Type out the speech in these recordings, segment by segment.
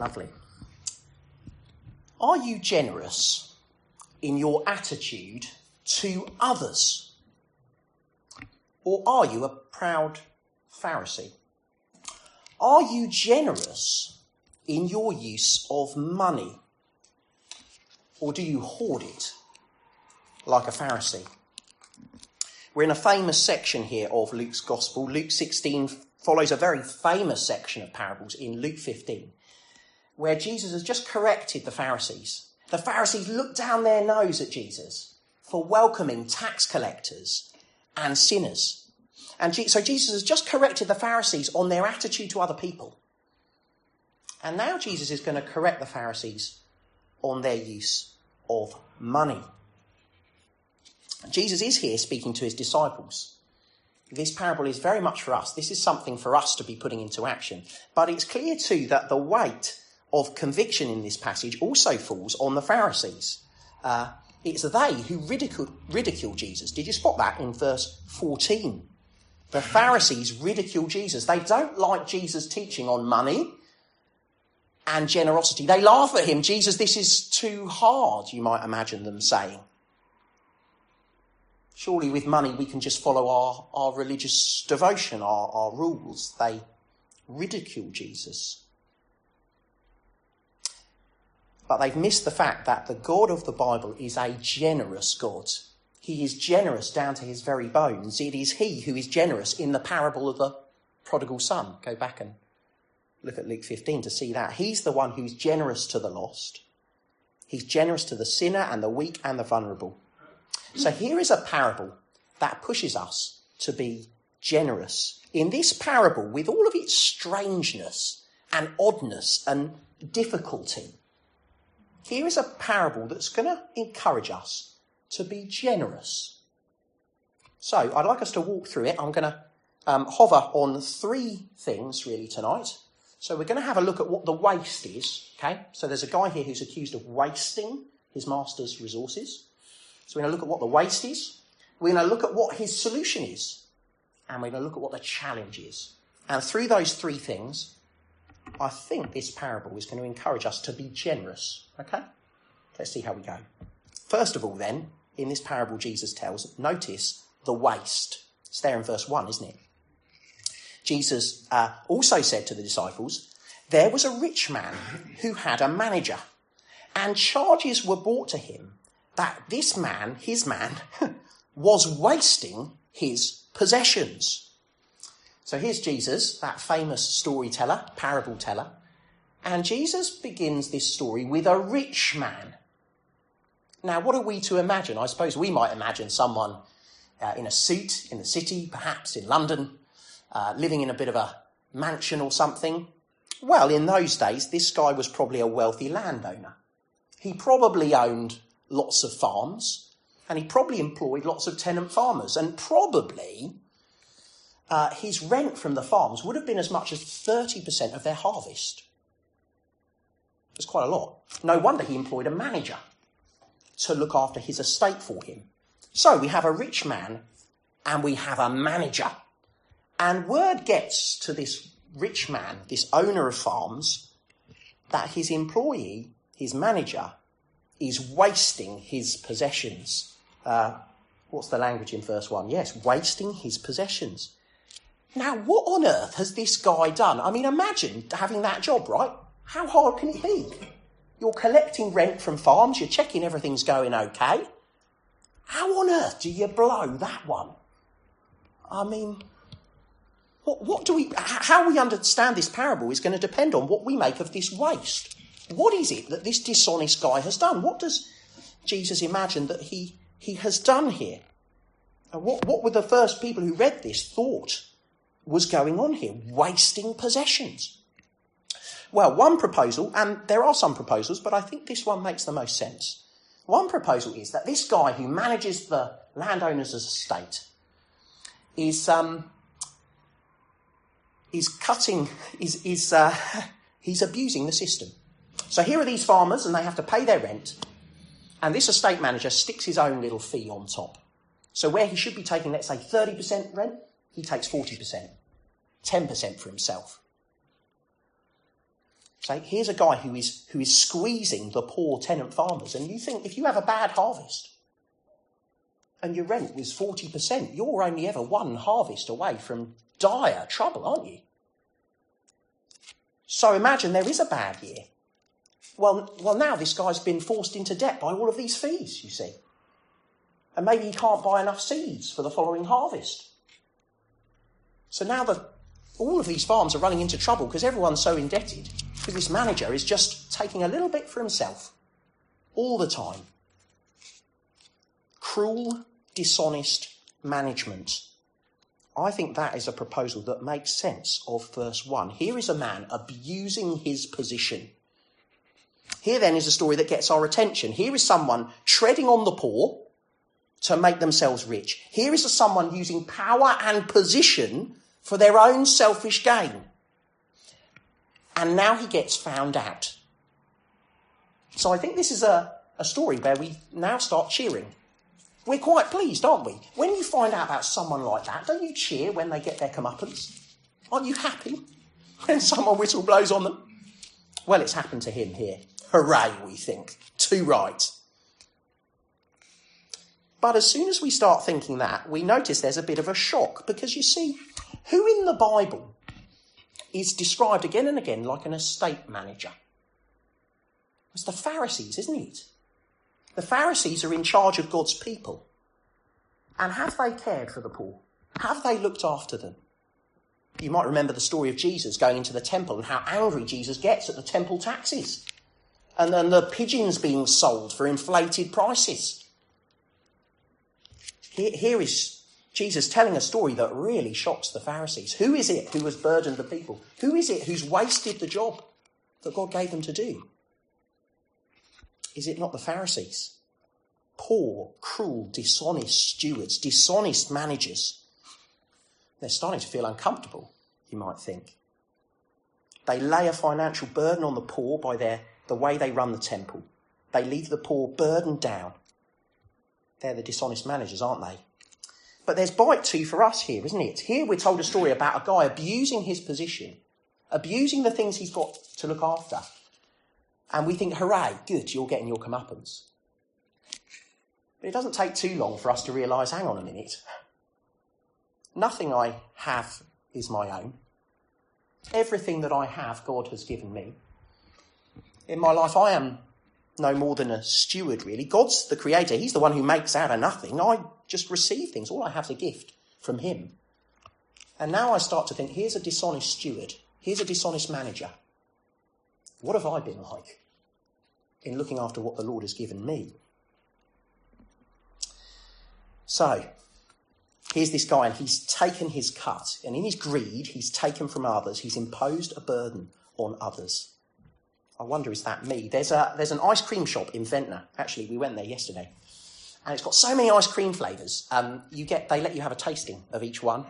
Lovely. Are you generous in your attitude to others? Or are you a proud Pharisee? Are you generous in your use of money? Or do you hoard it like a Pharisee? We're in a famous section here of Luke's Gospel. Luke 16 follows a very famous section of parables in Luke 15, where Jesus has just corrected the Pharisees. The Pharisees looked down their nose at Jesus for welcoming tax collectors and sinners. And so Jesus has just corrected the Pharisees on their attitude to other people. And now Jesus is going to correct the Pharisees on their use of money. Jesus is here speaking to his disciples. This parable is very much for us. This is something for us to be putting into action. But it's clear too that the weight of conviction in this passage also falls on the Pharisees. Uh, it's they who ridicule, ridicule Jesus. Did you spot that in verse 14? The Pharisees ridicule Jesus. They don't like Jesus' teaching on money and generosity. They laugh at him. Jesus, this is too hard, you might imagine them saying. Surely with money we can just follow our, our religious devotion, our, our rules. They ridicule Jesus. But they've missed the fact that the God of the Bible is a generous God. He is generous down to his very bones. It is he who is generous in the parable of the prodigal son. Go back and look at Luke 15 to see that. He's the one who's generous to the lost. He's generous to the sinner and the weak and the vulnerable. So here is a parable that pushes us to be generous. In this parable, with all of its strangeness and oddness and difficulty, here is a parable that's going to encourage us to be generous. So I'd like us to walk through it. I'm going to um, hover on three things really tonight. So we're going to have a look at what the waste is. Okay. So there's a guy here who's accused of wasting his master's resources. So we're going to look at what the waste is. We're going to look at what his solution is. And we're going to look at what the challenge is. And through those three things, I think this parable is going to encourage us to be generous. Okay? Let's see how we go. First of all, then, in this parable Jesus tells, notice the waste. It's there in verse 1, isn't it? Jesus uh, also said to the disciples, There was a rich man who had a manager, and charges were brought to him that this man, his man, was wasting his possessions. So here's Jesus, that famous storyteller, parable teller, and Jesus begins this story with a rich man. Now, what are we to imagine? I suppose we might imagine someone uh, in a suit in the city, perhaps in London, uh, living in a bit of a mansion or something. Well, in those days, this guy was probably a wealthy landowner. He probably owned lots of farms and he probably employed lots of tenant farmers and probably uh, his rent from the farms would have been as much as 30% of their harvest. It's quite a lot. No wonder he employed a manager to look after his estate for him. So we have a rich man and we have a manager. And word gets to this rich man, this owner of farms, that his employee, his manager, is wasting his possessions. Uh, what's the language in verse 1? Yes, wasting his possessions. Now, what on earth has this guy done? I mean, imagine having that job, right? How hard can it be? You're collecting rent from farms, you're checking everything's going okay. How on earth do you blow that one? I mean, what, what do we, how we understand this parable is going to depend on what we make of this waste. What is it that this dishonest guy has done? What does Jesus imagine that he, he has done here? And what, what were the first people who read this thought was going on here? Wasting possessions. Well, one proposal, and there are some proposals, but I think this one makes the most sense. One proposal is that this guy who manages the landowner's estate is um, is cutting is is uh, he's abusing the system. So here are these farmers, and they have to pay their rent, and this estate manager sticks his own little fee on top. So where he should be taking, let's say, thirty percent rent, he takes forty percent, ten percent for himself. Say, here's a guy who is, who is squeezing the poor tenant farmers. And you think if you have a bad harvest and your rent was 40%, you're only ever one harvest away from dire trouble, aren't you? So imagine there is a bad year. Well, well, now this guy's been forced into debt by all of these fees, you see. And maybe he can't buy enough seeds for the following harvest. So now the, all of these farms are running into trouble because everyone's so indebted because this manager is just taking a little bit for himself all the time. Cruel, dishonest management. I think that is a proposal that makes sense of verse 1. Here is a man abusing his position. Here then is a story that gets our attention. Here is someone treading on the poor to make themselves rich. Here is someone using power and position for their own selfish gain. And now he gets found out. So I think this is a, a story where we now start cheering. We're quite pleased, aren't we? When you find out about someone like that, don't you cheer when they get their comeuppance? Aren't you happy when someone whistle blows on them? Well, it's happened to him here. Hooray, we think. Too right. But as soon as we start thinking that, we notice there's a bit of a shock because you see, who in the Bible is described again and again like an estate manager? It's the Pharisees, isn't it? The Pharisees are in charge of God's people. And have they cared for the poor? Have they looked after them? You might remember the story of Jesus going into the temple and how angry Jesus gets at the temple taxes. And then the pigeons being sold for inflated prices. Here, is Jesus telling a story that really shocks the Pharisees. Who is it who has burdened the people? Who is it who's wasted the job that God gave them to do? Is it not the Pharisees? Poor, cruel, dishonest stewards, dishonest managers. They're starting to feel uncomfortable, you might think. They lay a financial burden on the poor by their, the way they run the temple. They leave the poor burdened down. They're the dishonest managers, aren't they? But there's bite too for us here, isn't it? Here we're told a story about a guy abusing his position, abusing the things he's got to look after. And we think, hooray, good, you're getting your comeuppance. But it doesn't take too long for us to realise, hang on a minute. Nothing I have is my own. Everything that I have, God has given me. In my life, I am no more than a steward, really. God's the creator. He's the one who makes out of nothing. I just receive things. All I have is a gift from Him. And now I start to think here's a dishonest steward. Here's a dishonest manager. What have I been like in looking after what the Lord has given me? So, here's this guy, and he's taken his cut, and in his greed, he's taken from others, he's imposed a burden on others. I wonder, is that me? There's, a, there's an ice cream shop in Ventnor. Actually, we went there yesterday. And it's got so many ice cream flavours. Um, you get, they let you have a tasting of each one,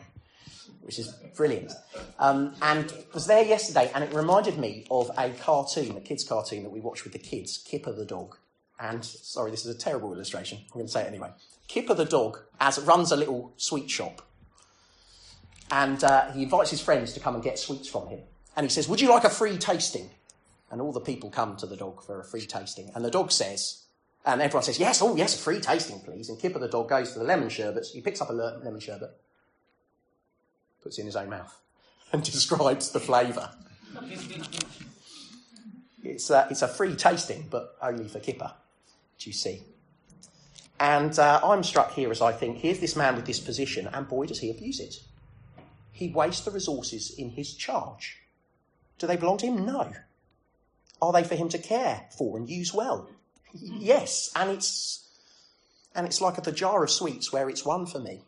which is brilliant. Um, and was there yesterday, and it reminded me of a cartoon, a kids' cartoon that we watched with the kids, Kipper the dog. And sorry, this is a terrible illustration. I'm going to say it anyway. Kipper the dog as runs a little sweet shop, and uh, he invites his friends to come and get sweets from him. And he says, "Would you like a free tasting?" And all the people come to the dog for a free tasting. And the dog says, and everyone says, yes, oh yes, a free tasting, please. And Kipper the dog goes to the lemon sherbet. He picks up a lemon sherbet, puts it in his own mouth, and describes the flavour. it's, a, it's a free tasting, but only for Kipper. Do you see? And uh, I'm struck here as I think, here's this man with this position, and boy, does he abuse it. He wastes the resources in his charge. Do they belong to him? No. Are they for him to care for and use well? Yes, and it's and it's like the jar of sweets where it's one for me,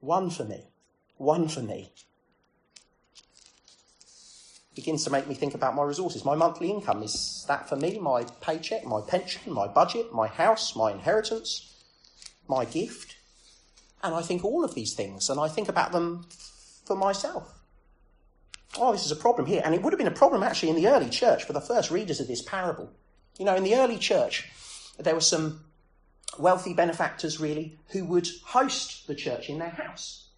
one for me, one for me. Begins to make me think about my resources. My monthly income is that for me, my paycheck, my pension, my budget, my house, my inheritance, my gift. And I think all of these things, and I think about them for myself oh, this is a problem here. And it would have been a problem actually in the early church for the first readers of this parable. You know, in the early church, there were some wealthy benefactors really who would host the church in their house.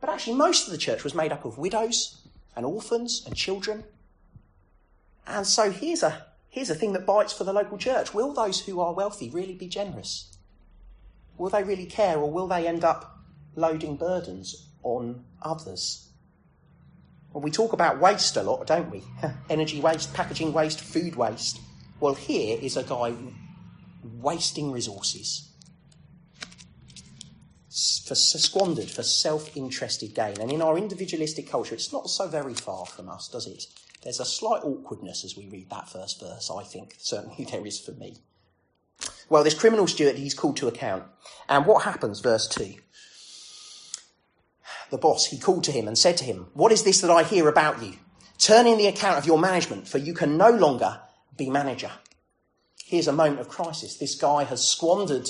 But actually, most of the church was made up of widows and orphans and children. And so here's a, here's a thing that bites for the local church. Will those who are wealthy really be generous? Will they really care, or will they end up loading burdens on others? We talk about waste a lot, don't we? Energy waste, packaging waste, food waste. Well, here is a guy wasting resources for squandered for self-interested gain. And in our individualistic culture, it's not so very far from us, does it? There's a slight awkwardness as we read that first verse, I think. Certainly there is for me. Well, this criminal steward, he's called to account. And what happens, verse 2? The boss, he called to him and said to him, What is this that I hear about you? Turn in the account of your management, for you can no longer be manager. Here's a moment of crisis. This guy has squandered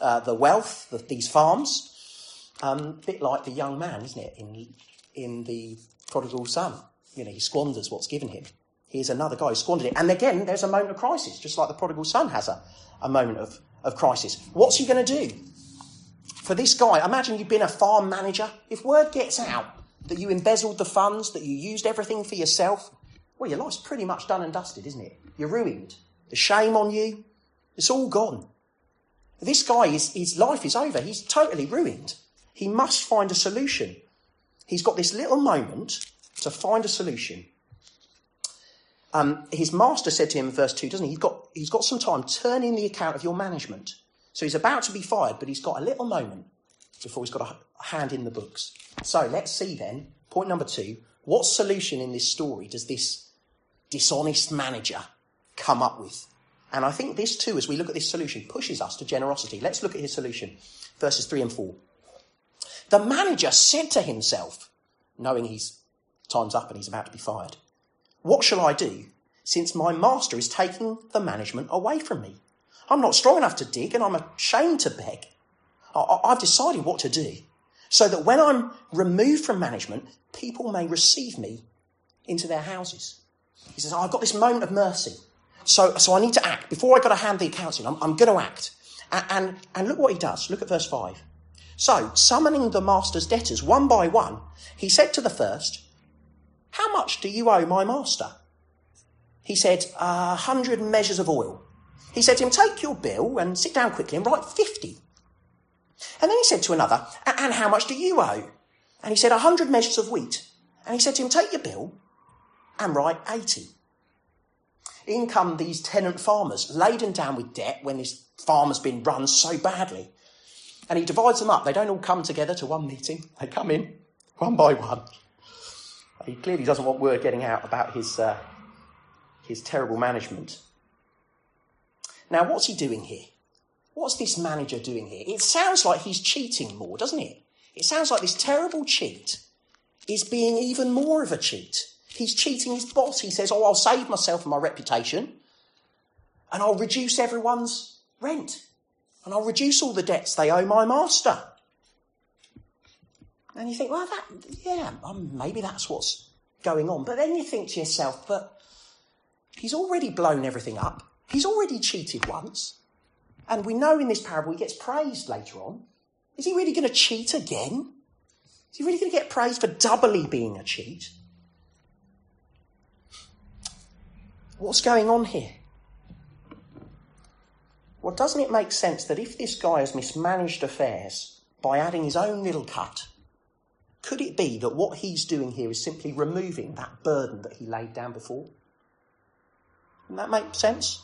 uh, the wealth, of these farms, um, a bit like the young man, isn't it, in, in the prodigal son. You know, he squanders what's given him. Here's another guy who squandered it. And again, there's a moment of crisis, just like the prodigal son has a, a moment of, of crisis. What's he going to do? For this guy, imagine you've been a farm manager. If word gets out that you embezzled the funds, that you used everything for yourself, well, your life's pretty much done and dusted, isn't it? You're ruined. The shame on you, it's all gone. This guy, is, his life is over. He's totally ruined. He must find a solution. He's got this little moment to find a solution. Um, his master said to him in verse 2, doesn't he? He's got, he's got some time. Turn in the account of your management. So he's about to be fired, but he's got a little moment before he's got a hand in the books. So let's see then, point number two, what solution in this story does this dishonest manager come up with? And I think this too, as we look at this solution, pushes us to generosity. Let's look at his solution. Verses 3 and 4. The manager said to himself, knowing his time's up and he's about to be fired, What shall I do since my master is taking the management away from me? I'm not strong enough to dig and I'm ashamed to beg. I've decided what to do so that when I'm removed from management, people may receive me into their houses. He says, I've got this moment of mercy. So, so I need to act. Before I got to hand the accounts in, I'm, I'm going to act. And, and, and look what he does. Look at verse 5. So, summoning the master's debtors one by one, he said to the first, How much do you owe my master? He said, A hundred measures of oil. He said to him, Take your bill and sit down quickly and write fifty. And then he said to another, And how much do you owe? And he said, A hundred measures of wheat. And he said to him, Take your bill and write eighty. In come these tenant farmers, laden down with debt when this farm has been run so badly. And he divides them up. They don't all come together to one meeting. They come in one by one. He clearly doesn't want word getting out about his, uh, his terrible management. Now, what's he doing here? What's this manager doing here? It sounds like he's cheating more, doesn't it? It sounds like this terrible cheat is being even more of a cheat. He's cheating his boss. He says, Oh, I'll save myself and my reputation, and I'll reduce everyone's rent, and I'll reduce all the debts they owe my master. And you think, well, that, yeah, um, maybe that's what's going on. But then you think to yourself, but he's already blown everything up. He's already cheated once. And we know in this parable he gets praised later on. Is he really going to cheat again? Is he really going to get praised for doubly being a cheat? What's going on here? Well, doesn't it make sense that if this guy has mismanaged affairs by adding his own little cut, could it be that what he's doing here is simply removing that burden that he laid down before? Doesn't that make sense?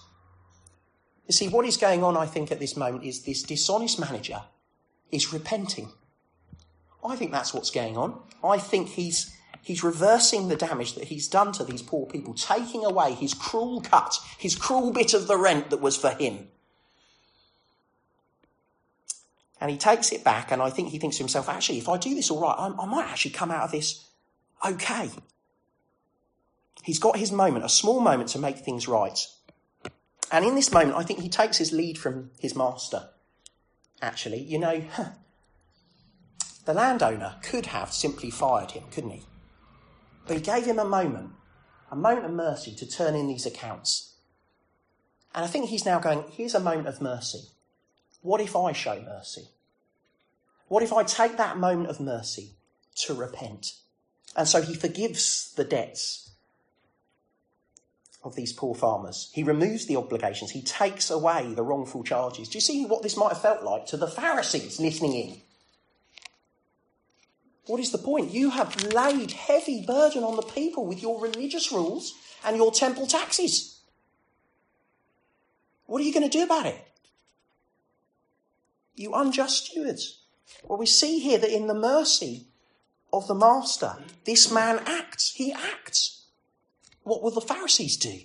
You see, what is going on, I think, at this moment is this dishonest manager is repenting. I think that's what's going on. I think he's He's reversing the damage that he's done to these poor people, taking away his cruel cut, his cruel bit of the rent that was for him. And he takes it back, and I think he thinks to himself, actually, if I do this all right, I, I might actually come out of this okay. He's got his moment, a small moment to make things right. And in this moment, I think he takes his lead from his master. Actually, you know, the landowner could have simply fired him, couldn't he? But he gave him a moment, a moment of mercy to turn in these accounts. And I think he's now going, here's a moment of mercy. What if I show mercy? What if I take that moment of mercy to repent? And so he forgives the debts of these poor farmers. He removes the obligations. He takes away the wrongful charges. Do you see what this might have felt like to the Pharisees listening in? What is the point? You have laid heavy burden on the people with your religious rules and your temple taxes. What are you going to do about it? You unjust stewards. Well, we see here that in the mercy of the master, this man acts. He acts. What will the Pharisees do?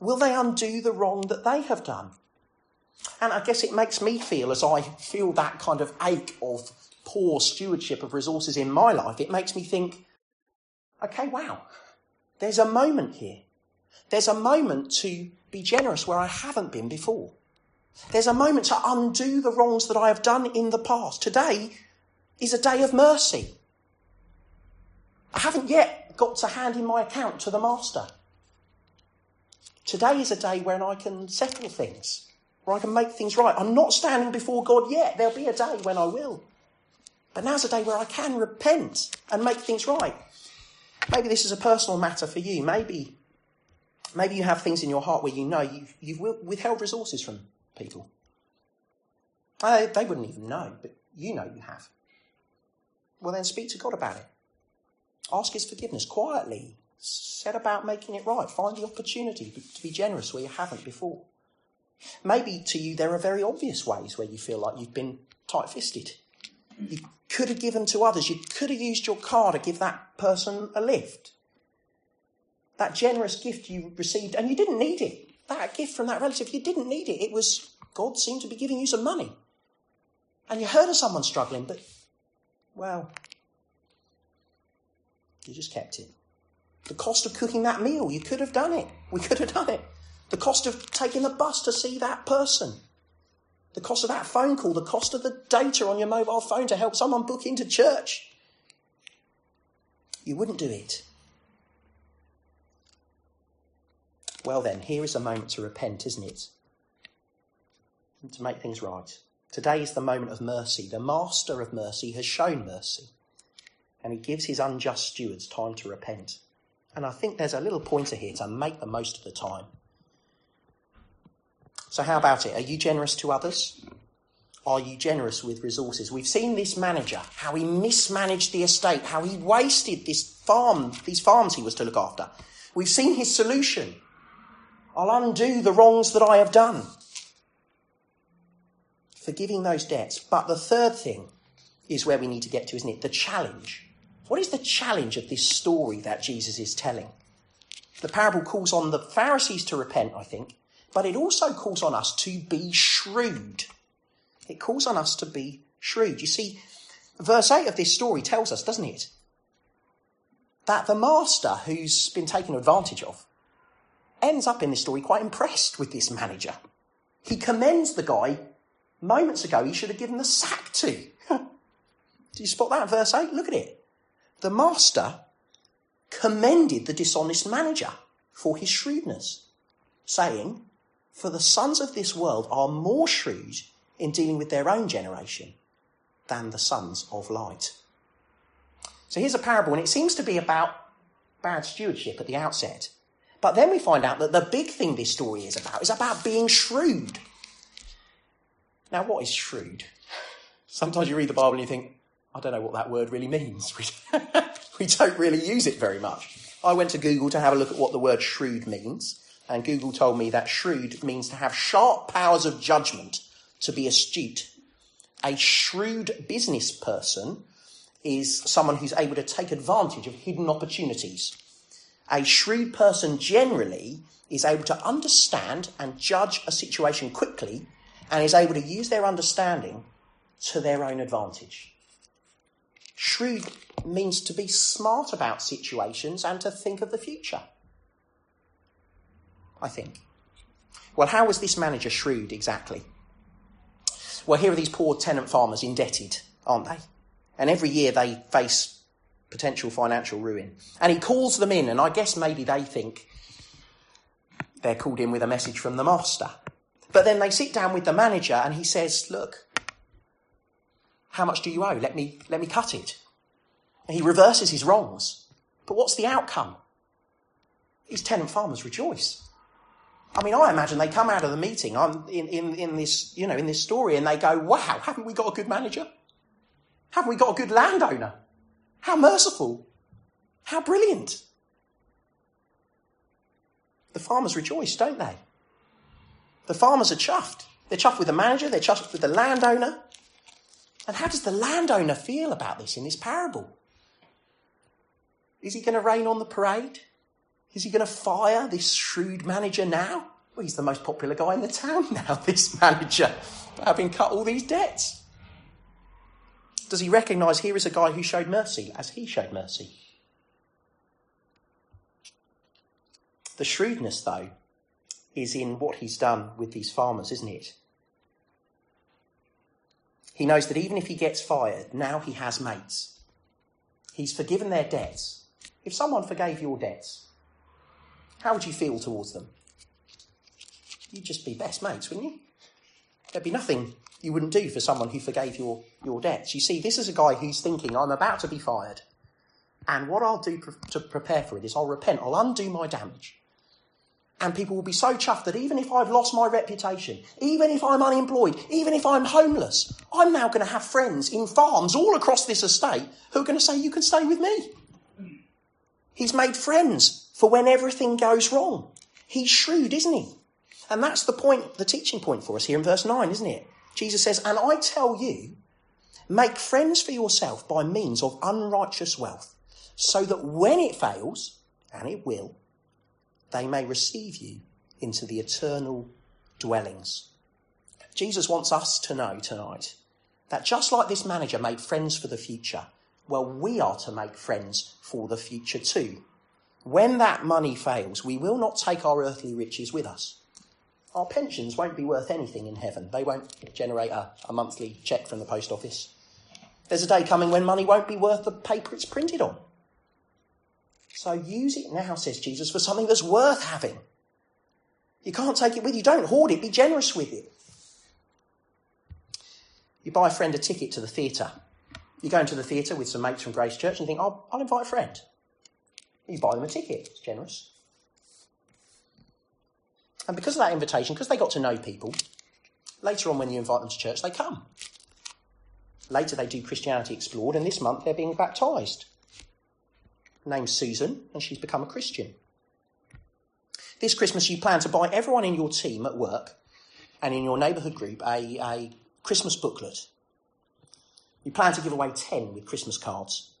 Will they undo the wrong that they have done? And I guess it makes me feel, as I feel that kind of ache of poor stewardship of resources in my life, it makes me think, okay, wow, there's a moment here. There's a moment to be generous where I haven't been before. There's a moment to undo the wrongs that I have done in the past. Today is a day of mercy. I haven't yet got to hand in my account to the master. Today is a day when I can settle things, where I can make things right. I'm not standing before God yet. There'll be a day when I will. But now's a day where I can repent and make things right. Maybe this is a personal matter for you. Maybe, maybe you have things in your heart where you know you've, you've withheld resources from people. Uh, they wouldn't even know, but you know you have. Well, then speak to God about it. Ask His forgiveness quietly. Set about making it right. Find the opportunity to be generous where you haven't before. Maybe to you there are very obvious ways where you feel like you've been tight fisted. You could have given to others. You could have used your car to give that person a lift. That generous gift you received, and you didn't need it. That gift from that relative, you didn't need it. It was God seemed to be giving you some money. And you heard of someone struggling, but, well, you just kept it. The cost of cooking that meal, you could have done it. We could have done it. The cost of taking the bus to see that person. The cost of that phone call, the cost of the data on your mobile phone to help someone book into church. You wouldn't do it. Well, then, here is a moment to repent, isn't it? And to make things right. Today is the moment of mercy. The Master of mercy has shown mercy, and he gives his unjust stewards time to repent. And I think there's a little pointer here to make the most of the time. So, how about it? Are you generous to others? Are you generous with resources? We've seen this manager, how he mismanaged the estate, how he wasted this farm, these farms he was to look after. We've seen his solution. I'll undo the wrongs that I have done. Forgiving those debts. But the third thing is where we need to get to, isn't it? The challenge. What is the challenge of this story that Jesus is telling? The parable calls on the Pharisees to repent, I think, but it also calls on us to be shrewd. It calls on us to be shrewd. You see, verse 8 of this story tells us, doesn't it? That the master who's been taken advantage of ends up in this story quite impressed with this manager. He commends the guy moments ago he should have given the sack to. Do you spot that verse 8? Look at it. The master commended the dishonest manager for his shrewdness, saying, for the sons of this world are more shrewd in dealing with their own generation than the sons of light. So here's a parable, and it seems to be about bad stewardship at the outset. But then we find out that the big thing this story is about is about being shrewd. Now, what is shrewd? Sometimes you read the Bible and you think, I don't know what that word really means. we don't really use it very much. I went to Google to have a look at what the word shrewd means and Google told me that shrewd means to have sharp powers of judgment, to be astute. A shrewd business person is someone who's able to take advantage of hidden opportunities. A shrewd person generally is able to understand and judge a situation quickly and is able to use their understanding to their own advantage. Shrewd means to be smart about situations and to think of the future. I think. Well, how was this manager shrewd exactly? Well, here are these poor tenant farmers indebted, aren't they? And every year they face potential financial ruin. And he calls them in, and I guess maybe they think they're called in with a message from the master. But then they sit down with the manager and he says, Look, how much do you owe? Let me, let me cut it. And he reverses his wrongs. But what's the outcome? These tenant farmers rejoice. I mean, I imagine they come out of the meeting I'm in, in, in, this, you know, in this story and they go, wow, haven't we got a good manager? Haven't we got a good landowner? How merciful. How brilliant. The farmers rejoice, don't they? The farmers are chuffed. They're chuffed with the manager, they're chuffed with the landowner. And how does the landowner feel about this in this parable? Is he going to rain on the parade? Is he going to fire this shrewd manager now? Well, he's the most popular guy in the town now, this manager, having cut all these debts. Does he recognise here is a guy who showed mercy as he showed mercy? The shrewdness, though, is in what he's done with these farmers, isn't it? He knows that even if he gets fired, now he has mates. He's forgiven their debts. If someone forgave your debts, how would you feel towards them? You'd just be best mates, wouldn't you? There'd be nothing you wouldn't do for someone who forgave your, your debts. You see, this is a guy who's thinking, I'm about to be fired. And what I'll do to prepare for it is I'll repent, I'll undo my damage. And people will be so chuffed that even if I've lost my reputation, even if I'm unemployed, even if I'm homeless, I'm now going to have friends in farms all across this estate who are going to say, You can stay with me. He's made friends for when everything goes wrong. He's shrewd, isn't he? And that's the point, the teaching point for us here in verse 9, isn't it? Jesus says, And I tell you, make friends for yourself by means of unrighteous wealth, so that when it fails, and it will, they may receive you into the eternal dwellings. Jesus wants us to know tonight that just like this manager made friends for the future, well, we are to make friends for the future too. When that money fails, we will not take our earthly riches with us. Our pensions won't be worth anything in heaven. They won't generate a, a monthly cheque from the post office. There's a day coming when money won't be worth the paper it's printed on. So use it now, says Jesus, for something that's worth having. You can't take it with you. Don't hoard it. Be generous with it. You buy a friend a ticket to the theatre. You go into the theatre with some mates from Grace Church and you think, oh, I'll invite a friend. You buy them a ticket. It's generous. And because of that invitation, because they got to know people, later on when you invite them to church, they come. Later they do Christianity Explored, and this month they're being baptised named Susan, and she's become a Christian. This Christmas, you plan to buy everyone in your team at work and in your neighbourhood group a, a Christmas booklet. You plan to give away 10 with Christmas cards.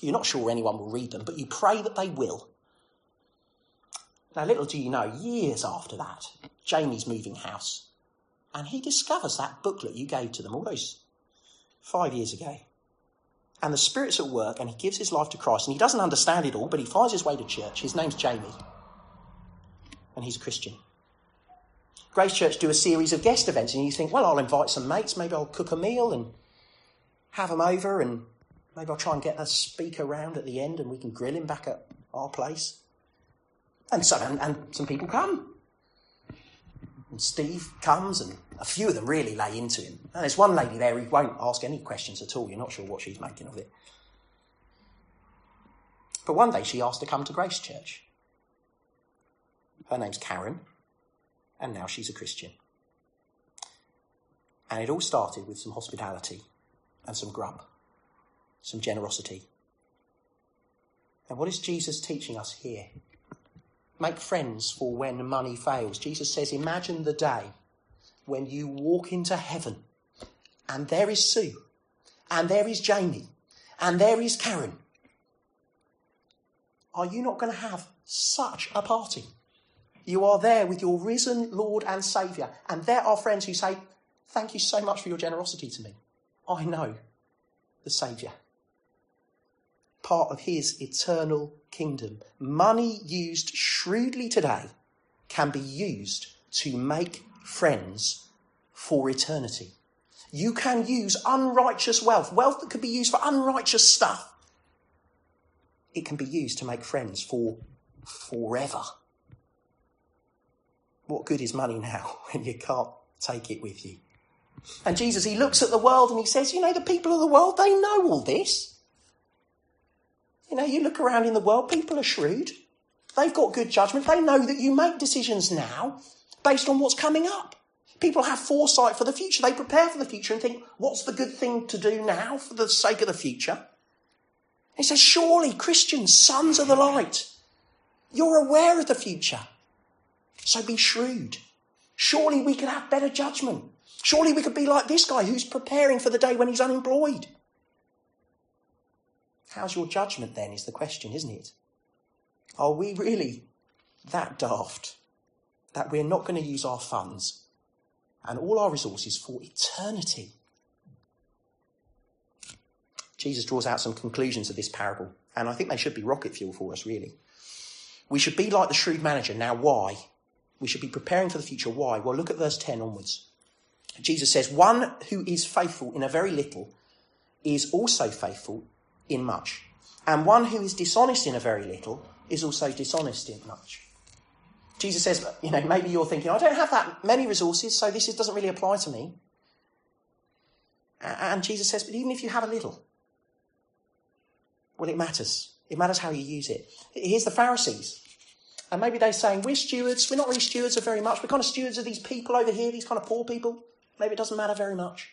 You're not sure anyone will read them, but you pray that they will. Now, little do you know, years after that, Jamie's moving house, and he discovers that booklet you gave to them all those five years ago and the Spirit's at work and he gives his life to Christ and he doesn't understand it all, but he finds his way to church. His name's Jamie and he's a Christian. Grace Church do a series of guest events and you think, well, I'll invite some mates, maybe I'll cook a meal and have them over and maybe I'll try and get a speaker round at the end and we can grill him back at our place. And so, and, and some people come. And Steve comes, and a few of them really lay into him. And there's one lady there who won't ask any questions at all. You're not sure what she's making of it. But one day she asked to come to Grace Church. Her name's Karen, and now she's a Christian. And it all started with some hospitality and some grub, some generosity. And what is Jesus teaching us here? Make friends for when money fails. Jesus says, Imagine the day when you walk into heaven and there is Sue, and there is Jamie, and there is Karen. Are you not going to have such a party? You are there with your risen Lord and Saviour, and there are friends who say, Thank you so much for your generosity to me. I know the Saviour part of his eternal kingdom. Money used shrewdly today can be used to make friends for eternity. You can use unrighteous wealth, wealth that could be used for unrighteous stuff. It can be used to make friends for forever. What good is money now when you can't take it with you? And Jesus, he looks at the world and he says, You know, the people of the world, they know all this. You know, you look around in the world, people are shrewd. They've got good judgment. They know that you make decisions now based on what's coming up. People have foresight for the future. They prepare for the future and think, what's the good thing to do now for the sake of the future? He says, surely Christians, sons of the light, you're aware of the future. So be shrewd. Surely we could have better judgment. Surely we could be like this guy who's preparing for the day when he's unemployed. How's your judgment then, is the question, isn't it? Are we really that daft that we're not going to use our funds and all our resources for eternity? Jesus draws out some conclusions of this parable, and I think they should be rocket fuel for us, really. We should be like the shrewd manager. Now, why? We should be preparing for the future. Why? Well, look at verse 10 onwards. Jesus says, One who is faithful in a very little is also faithful in much. And one who is dishonest in a very little is also dishonest in much. Jesus says, you know, maybe you're thinking, I don't have that many resources, so this doesn't really apply to me. And Jesus says, but even if you have a little, well, it matters. It matters how you use it. Here's the Pharisees. And maybe they're saying, we're stewards. We're not really stewards of very much. We're kind of stewards of these people over here, these kind of poor people. Maybe it doesn't matter very much.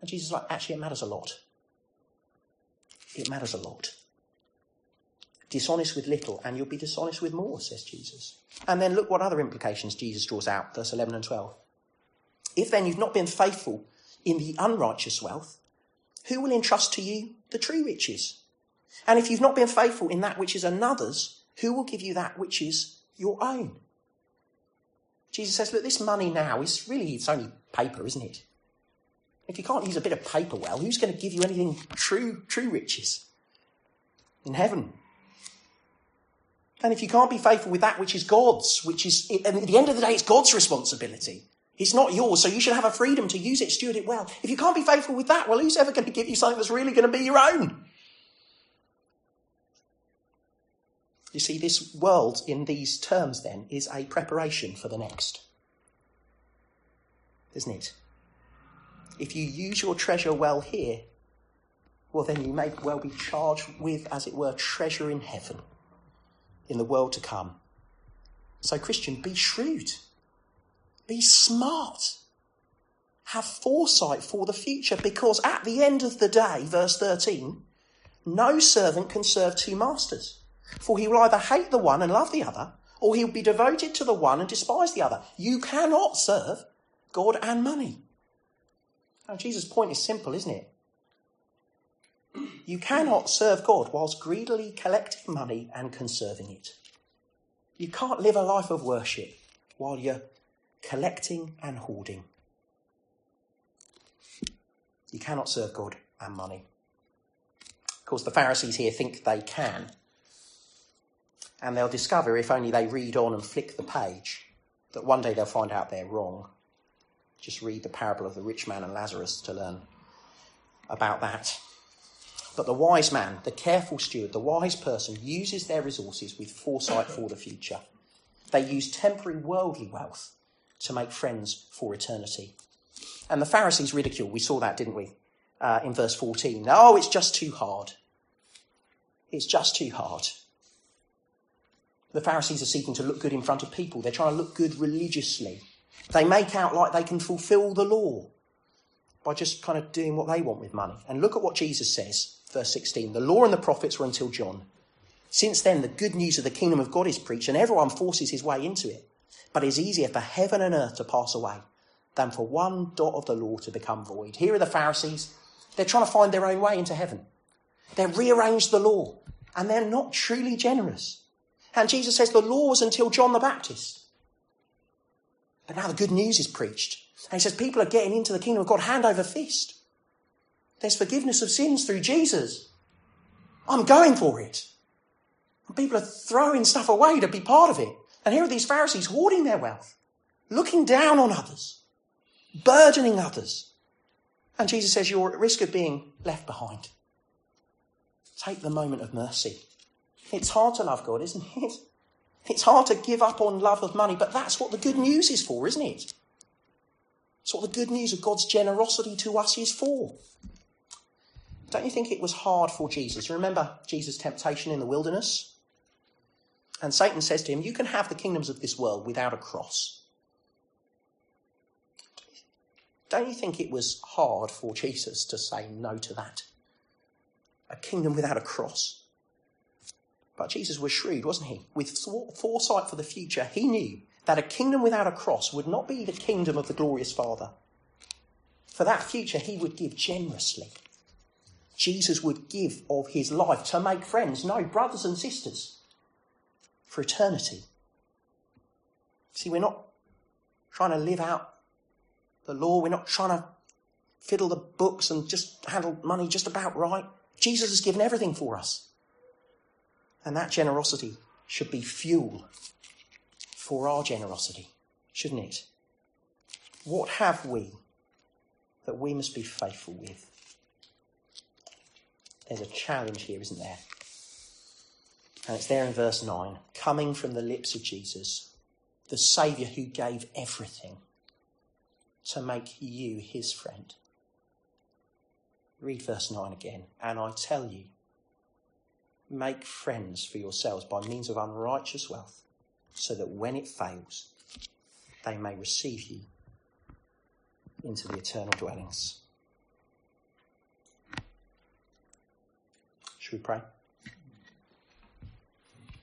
And Jesus is like, actually, it matters a lot. It matters a lot. Dishonest with little, and you'll be dishonest with more, says Jesus. And then look what other implications Jesus draws out, verse 11 and 12. If then you've not been faithful in the unrighteous wealth, who will entrust to you the true riches? And if you've not been faithful in that which is another's, who will give you that which is your own? Jesus says, look, this money now is really, it's only paper, isn't it? If you can't use a bit of paper well, who's going to give you anything true, true riches in heaven? And if you can't be faithful with that which is God's, which is, and at the end of the day, it's God's responsibility. It's not yours, so you should have a freedom to use it, steward it well. If you can't be faithful with that, well, who's ever going to give you something that's really going to be your own? You see, this world in these terms then is a preparation for the next. Isn't it? If you use your treasure well here, well, then you may well be charged with, as it were, treasure in heaven, in the world to come. So, Christian, be shrewd, be smart, have foresight for the future, because at the end of the day, verse 13, no servant can serve two masters, for he will either hate the one and love the other, or he'll be devoted to the one and despise the other. You cannot serve God and money. Now, Jesus' point is simple, isn't it? You cannot serve God whilst greedily collecting money and conserving it. You can't live a life of worship while you're collecting and hoarding. You cannot serve God and money. Of course, the Pharisees here think they can. And they'll discover, if only they read on and flick the page, that one day they'll find out they're wrong. Just read the parable of the rich man and Lazarus to learn about that. But the wise man, the careful steward, the wise person uses their resources with foresight for the future. They use temporary worldly wealth to make friends for eternity. And the Pharisees ridicule, we saw that, didn't we, uh, in verse 14. Oh, it's just too hard. It's just too hard. The Pharisees are seeking to look good in front of people. They're trying to look good religiously. They make out like they can fulfill the law by just kind of doing what they want with money. And look at what Jesus says, verse 16. The law and the prophets were until John. Since then, the good news of the kingdom of God is preached, and everyone forces his way into it. But it's easier for heaven and earth to pass away than for one dot of the law to become void. Here are the Pharisees. They're trying to find their own way into heaven. They've rearranged the law, and they're not truly generous. And Jesus says the law was until John the Baptist. But now the good news is preached. And he says people are getting into the kingdom of God hand over fist. There's forgiveness of sins through Jesus. I'm going for it. And people are throwing stuff away to be part of it. And here are these Pharisees hoarding their wealth, looking down on others, burdening others. And Jesus says, You're at risk of being left behind. Take the moment of mercy. It's hard to love God, isn't it? It's hard to give up on love of money, but that's what the good news is for, isn't it? It's what the good news of God's generosity to us is for. Don't you think it was hard for Jesus? You remember Jesus' temptation in the wilderness? And Satan says to him, You can have the kingdoms of this world without a cross. Don't you think it was hard for Jesus to say no to that? A kingdom without a cross. But Jesus was shrewd, wasn't he? With foresight for the future, he knew that a kingdom without a cross would not be the kingdom of the glorious Father. For that future, he would give generously. Jesus would give of his life to make friends, no, brothers and sisters, for eternity. See, we're not trying to live out the law, we're not trying to fiddle the books and just handle money just about right. Jesus has given everything for us. And that generosity should be fuel for our generosity, shouldn't it? What have we that we must be faithful with? There's a challenge here, isn't there? And it's there in verse 9 coming from the lips of Jesus, the Saviour who gave everything to make you his friend. Read verse 9 again. And I tell you, make friends for yourselves by means of unrighteous wealth, so that when it fails, they may receive you into the eternal dwellings. Should we pray?